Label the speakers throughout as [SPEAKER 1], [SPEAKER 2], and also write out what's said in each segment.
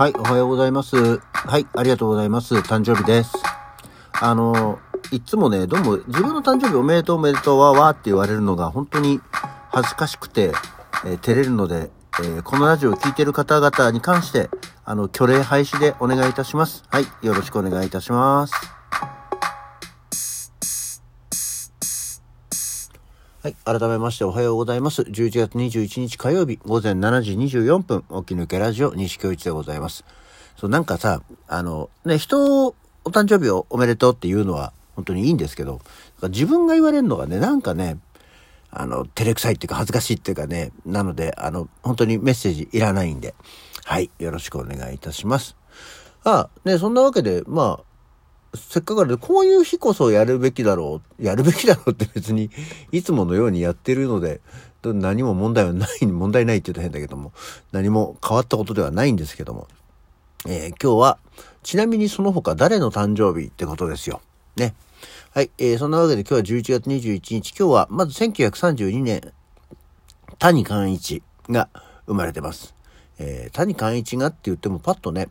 [SPEAKER 1] はい、おはようございます。はい、ありがとうございます。誕生日です。あの、いつもね、どうも自分の誕生日おめでとうおめでとうわーわーって言われるのが本当に恥ずかしくて、えー、照れるので、えー、このラジオを聴いている方々に関して、あの、虚礼廃止でお願いいたします。はい、よろしくお願いいたします。はい。改めましておはようございます。11月21日火曜日午前7時24分、起き抜けラジオ西京一でございます。そう、なんかさ、あの、ね、人をお誕生日をおめでとうっていうのは本当にいいんですけど、自分が言われるのがね、なんかね、あの、照れくさいっていうか恥ずかしいっていうかね、なので、あの、本当にメッセージいらないんで、はい。よろしくお願いいたします。あ、ね、そんなわけで、まあ、せっかくあるこういう日こそやるべきだろう。やるべきだろうって別に、いつものようにやってるので、何も問題はない、問題ないって言うと変だけども、何も変わったことではないんですけども。えー、今日は、ちなみにその他誰の誕生日ってことですよ。ね。はい。えー、そんなわけで今日は11月21日。今日は、まず1932年、谷寛一が生まれてます。えー、谷寛一がって言ってもパッとね、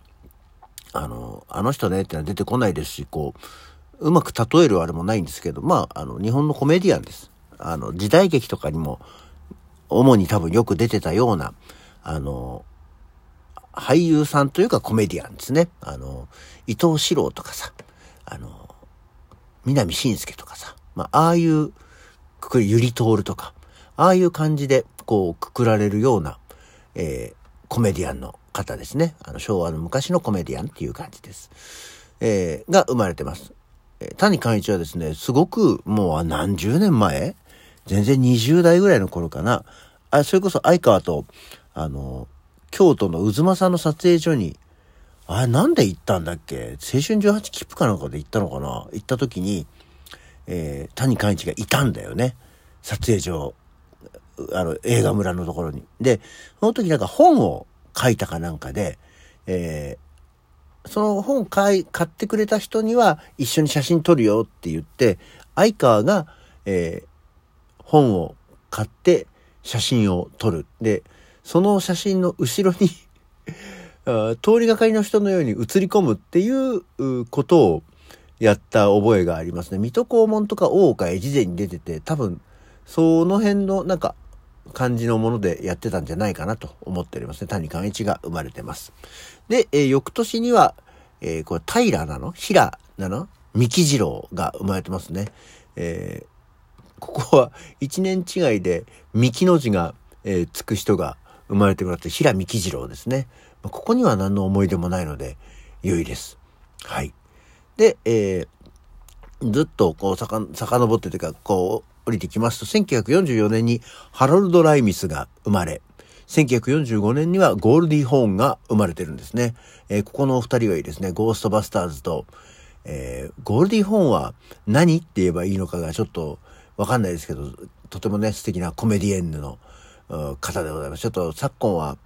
[SPEAKER 1] あの、あの人ねってのは出てこないですし、こう、うまく例えるあれもないんですけど、まあ、あの、日本のコメディアンです。あの、時代劇とかにも、主に多分よく出てたような、あの、俳優さんというかコメディアンですね。あの、伊藤四郎とかさ、あの、南信介とかさ、まあ、ああいう、くくり、ゆりとおるとか、ああいう感じで、こう、くくられるような、えー、コメディアンの方ですね。あの、昭和の昔のコメディアンっていう感じです。えー、が生まれてます。えー、谷寛一はですね、すごくもう何十年前？全然20代ぐらいの頃かな。あ、それこそ相川と、あの、京都の渦政の撮影所に、あれなんで行ったんだっけ？青春18切符かなんかで行ったのかな？行った時に、えー、谷寛一がいたんだよね。撮影所、あの、映画村のところに。で、その時なんか本を書いたかなんかで、えー、その本買い、買ってくれた人には一緒に写真撮るよって言って、相川が、えー、本を買って写真を撮る。で、その写真の後ろに 通りがかりの人のように映り込むっていうことをやった覚えがありますね。水戸黄門とか大岡越前に出てて、多分、その辺のなんか感じのものでやってたんじゃないかなと思っておりますね。谷寛一が生まれてます。で、えー、翌年には、えー、これ平なの？平なの？三木次郎が生まれてますね。えー、ここは一年違いで三木の字が、えー、つく人が生まれてもらって平三木次郎ですね。ここには何の思い出もないので良いです。はい。で、えー、ずっとこう、さか、遡ってというか、こう、降りてきますと、1944年にハロルド・ライミスが生まれ、1945年にはゴールディ・ホーンが生まれてるんですね。えー、ここのお二人はいいですね。ゴーストバスターズと、えー、ゴールディ・ホーンは何って言えばいいのかがちょっとわかんないですけど、とてもね、素敵なコメディエンヌの方でございます。ちょっと昨今は、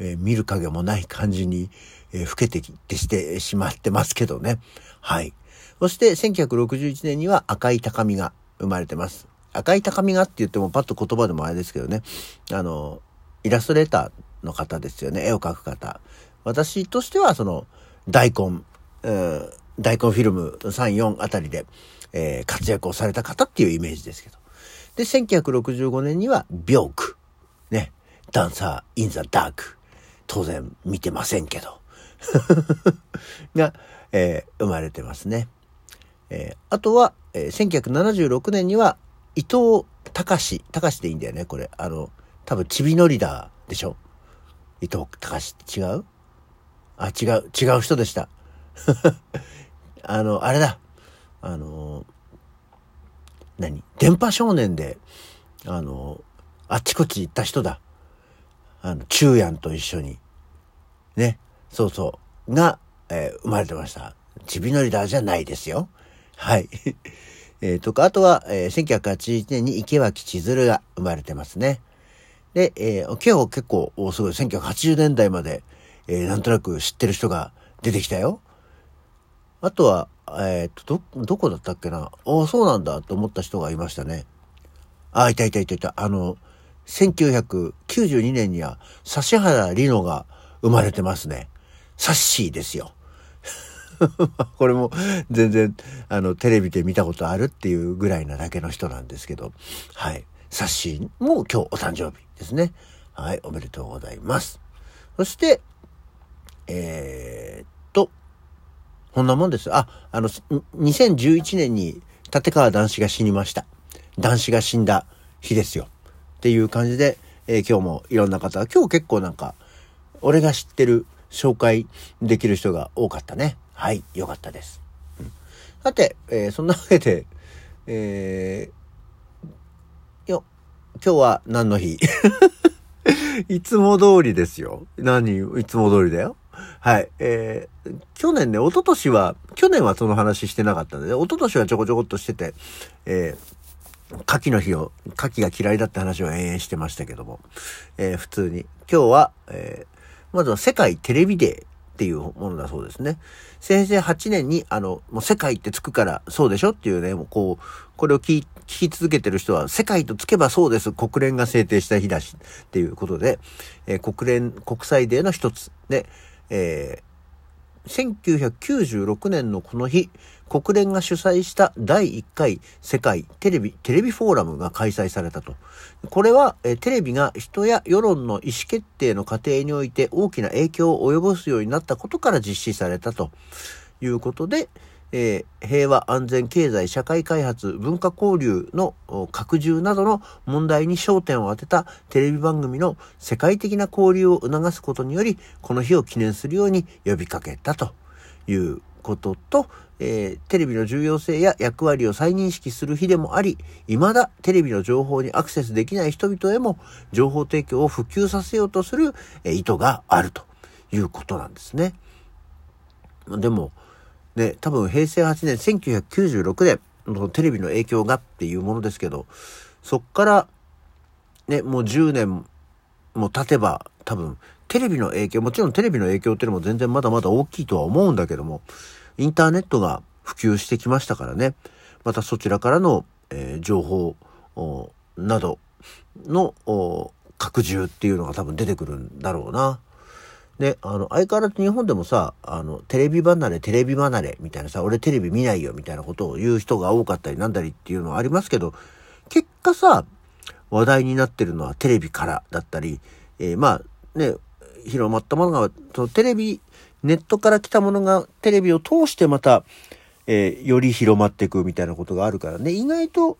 [SPEAKER 1] えー、見る影もない感じに、えー、老けてきてしてしまってますけどね。はい。そして1961年には赤い高みが生まれてます。赤い高みがって言ってもパッと言葉でもあれですけどね、あの、イラストレーターの方ですよね、絵を描く方。私としてはその、大根、大根フィルム3、4あたりで、えー、活躍をされた方っていうイメージですけど。で、1965年には、ビョーク。ね。ダンサー・イン・ザ・ダーク。当然見てませんけど。が、えー、生まれてますね。えー、あとは、えー、1976年には、伊藤隆、隆でいいんだよね、これ。あの、多分、ちびのりだでしょ？伊藤隆違う？あ、違う、違う人でした。あの、あれだ。あの、何？電波少年で、あの、あっちこっち行った人だ。あの、中やんと一緒に。ね？そうそう。が、えー、生まれてました。ちびのりだじゃないですよ。はい。えー、とか、あとは、えー、1981年に池脇千鶴が生まれてますね。で、えー、結構結構、おすごい、1980年代まで、えー、なんとなく知ってる人が出てきたよ。あとは、えー、と、ど、どこだったっけなああ、そうなんだと思った人がいましたね。あ、いたいたいたいた。あの、1992年には、指原里乃が生まれてますね。サッシーですよ。これも全然、あの、テレビで見たことあるっていうぐらいなだけの人なんですけど、はい。サッシーも今日お誕生日ですね。はい、おめでとうございます。そして、えー、っと、こんなもんです。あ、あの、2011年に立川男子が死にました。男子が死んだ日ですよ。っていう感じで、えー、今日もいろんな方、今日結構なんか、俺が知ってる紹介できる人が多かったね。はい、よかったです。うん、さて、えー、そんなわけで、えー、よ、今日は何の日？いつも通りですよ。何いつも通りだよ。はい。えー、去年ね、一昨年は、去年はその話してなかったんで、ね、一昨年はちょこちょこっとしてて、えー、牡蠣の日を、牡蠣が嫌いだって話を延々してましたけども、えー、普通に。今日は、えー、まずは世界テレビデーっていうものだそうですね。先生8年に、あの、もう世界ってつくからそうでしょっていうね、もうこう、これを聞き続けてる人は、世界とつけばそうです。国連が制定した日だし、っていうことで、えー、国連、国際デーの一つで、えー、1996年のこの日、国連が主催した第1回世界テレビ、テレビフォーラムが開催されたと。これは、えテレビが人や世論の意思決定の過程において大きな影響を及ぼすようになったことから実施されたということで、えー、平和安全経済社会開発文化交流の拡充などの問題に焦点を当てたテレビ番組の世界的な交流を促すことによりこの日を記念するように呼びかけたということと、えー、テレビの重要性や役割を再認識する日でもあり、未だテレビの情報にアクセスできない人々へも情報提供を普及させようとする、えー、意図があるということなんですね。でも、ね、多分平成8年、1996年のテレビの影響がっていうものですけど、そっから、ね、もう10年もう経てば、多分、テレビの影響、もちろんテレビの影響っていうのも全然まだまだ大きいとは思うんだけども、インターネットが普及してきましたからね、またそちらからの、えー、情報などの拡充っていうのが多分出てくるんだろうな。で、あの、相変わらず日本でもさ、あの、テレビ離れ、テレビ離れ、みたいなさ、俺テレビ見ないよ、みたいなことを言う人が多かったりなんだりっていうのはありますけど、結果さ、話題になってるのはテレビからだったり、えー、まあ、ね、広まったものが、そのテレビ、ネットから来たものがテレビを通してまた、えー、より広まっていくみたいなことがあるからね、意外と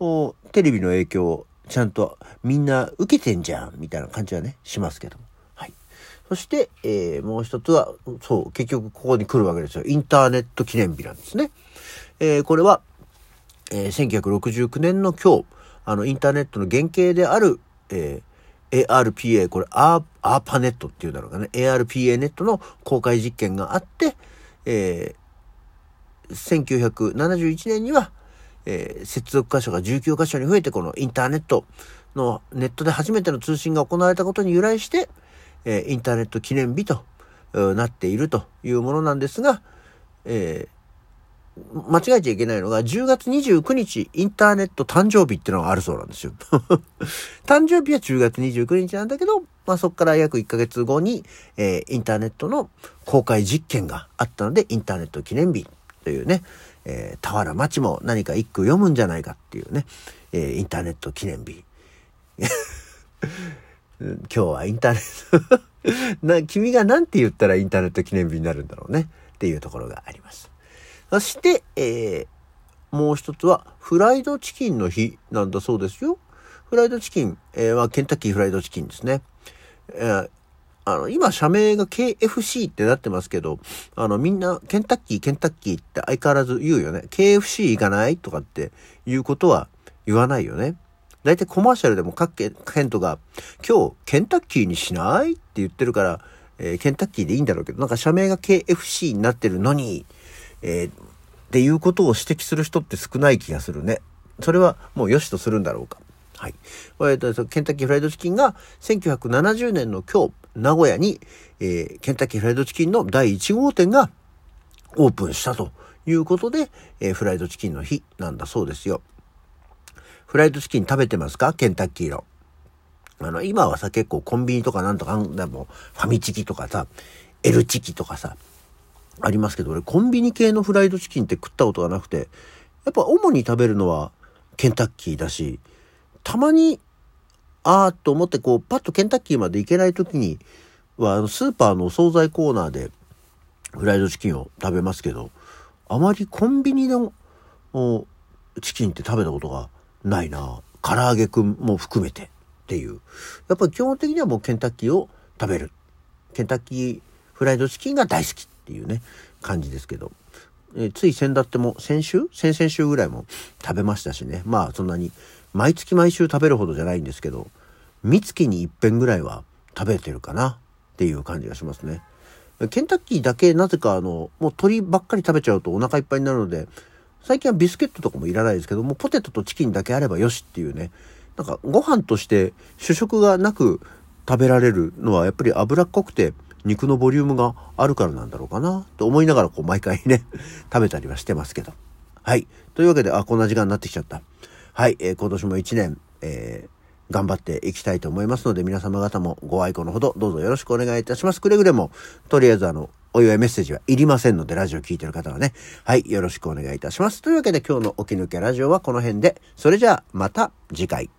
[SPEAKER 1] お、テレビの影響をちゃんとみんな受けてんじゃん、みたいな感じはね、しますけども。そして、えー、もう一つは、そう、結局ここに来るわけですよ。インターネット記念日なんですね。えー、これは、えー、1969年の今日、あの、インターネットの原型である、えー、ARPA、これ、アー、アーパネットっていうだろうかね。ARPA ネットの公開実験があって、えー、1971年には、えー、接続箇所が19箇所に増えて、このインターネットのネットで初めての通信が行われたことに由来して、えインターネット記念日となっているというものなんですが、えー、間違えちゃいけないのが、10月29日、インターネット誕生日っていうのがあるそうなんですよ。誕生日は10月29日なんだけど、まあそこから約1ヶ月後に、えー、インターネットの公開実験があったので、インターネット記念日というね、えー、田原町も何か一句読むんじゃないかっていうね、えー、インターネット記念日。今日はインターネット な、君が何て言ったらインターネット記念日になるんだろうね。っていうところがあります。そして、えー、もう一つは、フライドチキンの日なんだそうですよ。フライドチキン、えー、はケンタッキーフライドチキンですね。えー、あの、今、社名が KFC ってなってますけど、あの、みんな、ケンタッキー、ケンタッキーって相変わらず言うよね。KFC 行かないとかっていうことは言わないよね。大体コマーシャルでも各県とか、今日ケンタッキーにしないって言ってるから、えー、ケンタッキーでいいんだろうけど、なんか社名が KFC になってるのに、えー、っていうことを指摘する人って少ない気がするね。それはもう良しとするんだろうか。はい。えっと、ケンタッキーフライドチキンが1970年の今日、名古屋に、えー、ケンタッキーフライドチキンの第1号店がオープンしたということで、えー、フライドチキンの日なんだそうですよ。フライドチキン食べてますか？ケンタッキーの。あの、今はさ、結構コンビニとかなんとかでも、ファミチキとかさ、L チキとかさ、ありますけど、俺コンビニ系のフライドチキンって食ったことがなくて、やっぱ主に食べるのはケンタッキーだし、たまに、あーっと思ってこう、パッとケンタッキーまで行けない時には、あの、スーパーのお惣菜コーナーでフライドチキンを食べますけど、あまりコンビニのチキンって食べたことがないな。唐揚げくんも含めてっていう。やっぱり基本的にはもうケンタッキーを食べる。ケンタッキーフライドチキンが大好きっていうね、感じですけど。えつい先だっても先週？先々週ぐらいも食べましたしね。まあそんなに毎月毎週食べるほどじゃないんですけど、三月に一遍ぐらいは食べてるかなっていう感じがしますね。ケンタッキーだけなぜかあの、もう鶏ばっかり食べちゃうとお腹いっぱいになるので、最近はビスケットとかもいらないですけども、ポテトとチキンだけあればよしっていうね。なんかご飯として主食がなく食べられるのはやっぱり脂っこくて肉のボリュームがあるからなんだろうかなと思いながらこう毎回ね、食べたりはしてますけど。はい。というわけで、あ、こんな時間になってきちゃった。はい。えー、今年も一年、えー、頑張っていきたいと思いますので、皆様方もご愛顧のほど、どうぞよろしくお願いいたします。くれぐれも、とりあえずあの、お祝いメッセージはいりませんので、ラジオ聞いてる方はね。はい。よろしくお願いいたします。というわけで今日のお気抜けラジオはこの辺で、それじゃあ、また次回。